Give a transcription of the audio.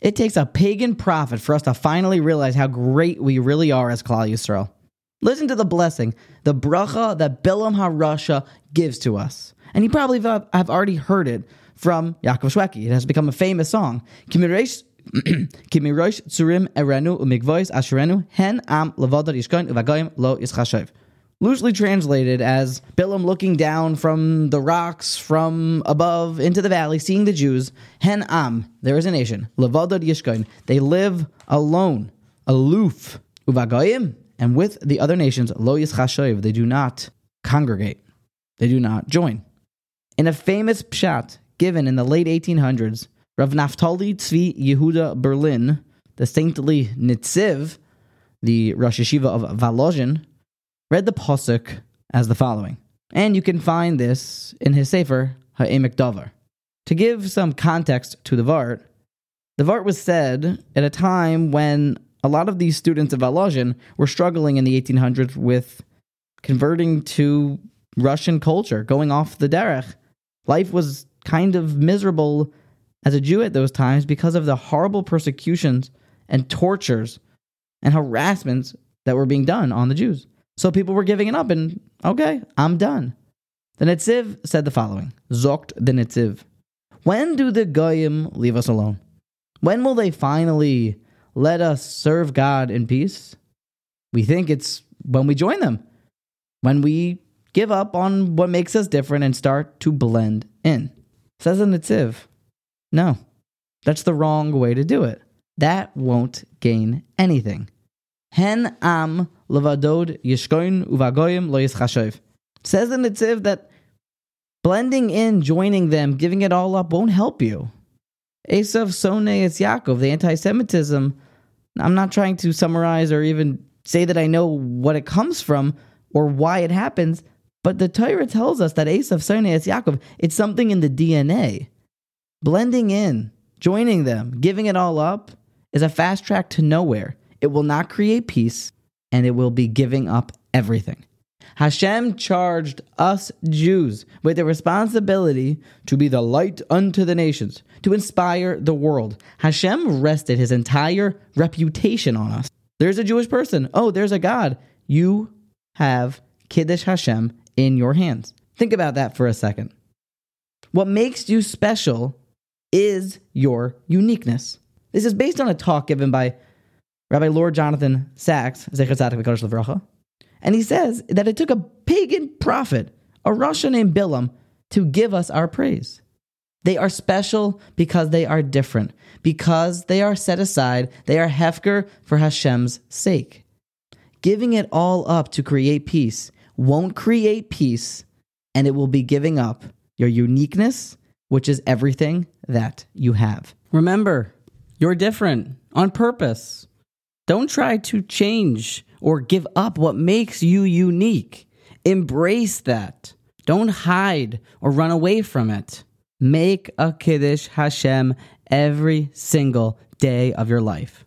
It takes a pagan prophet for us to finally realize how great we really are as Klal Yisrael. Listen to the blessing, the bracha that Bilam HaRasha gives to us. And you probably have already heard it from Yaakov Shwekey. It has become a famous song. Erenu umigvois asherenu hen am lo loosely translated as Bilam looking down from the rocks from above into the valley, seeing the Jews. Hen am, there is a nation. Levadad yishkain, they live alone, aloof. Uvagayim, and with the other nations, lo yischashoiv, they do not congregate, they do not join. In a famous pshat given in the late 1800s, Rav Naftali Tzvi Yehuda Berlin, the saintly Netziv, the Rosh Yeshiva of Volozhin, read the Pasuk as the following. And you can find this in his Sefer, Ha'emek Davar. To give some context to the Vart, the Vart was said at a time when a lot of these students of Volozhin were struggling in the 1800s with converting to Russian culture, going off the derech. Life was kind of miserable as a Jew at those times because of the horrible persecutions and tortures and harassments that were being done on the Jews. So people were giving it up, and okay, I'm done. The Netziv said the following Zokt the Netziv. When do the Goyim leave us alone? When will they finally let us serve God in peace? We think it's when we join them, when we give up on what makes us different and start to blend in. Says the Netziv. No, that's the wrong way to do it. That won't gain anything. Hen am levadod yishkoin uvagoyim lo yischashov. Says the Netziv that blending in, joining them, giving it all up won't help you. Esav Sone is Yaakov, the anti Semitism. I'm not trying to summarize or even say that I know what it comes from or why it happens, but the Torah tells us that Esav Sone is Yaakov. It's something in the DNA. Blending in, joining them, giving it all up is a fast track to nowhere. It will not create peace, and it will be giving up everything. Hashem charged us Jews with the responsibility to be the light unto the nations, to inspire the world. Hashem rested his entire reputation on us. There's a Jewish person. Oh, there's a God. You have Kiddush Hashem in your hands. Think about that for a second. What makes you special is your uniqueness. This is based on a talk given by Rabbi Lord Jonathan Sacks, and he says that it took a pagan prophet, a Rasha named Bilam, to give us our praise. They are special because they are different, because they are set aside, they are hefker for Hashem's sake. Giving it all up to create peace won't create peace, and it will be giving up your uniqueness, which is everything that you have. Remember, you're different on purpose. Don't try to change or give up what makes you unique. Embrace that. Don't hide or run away from it. Make a Kiddush Hashem every single day of your life.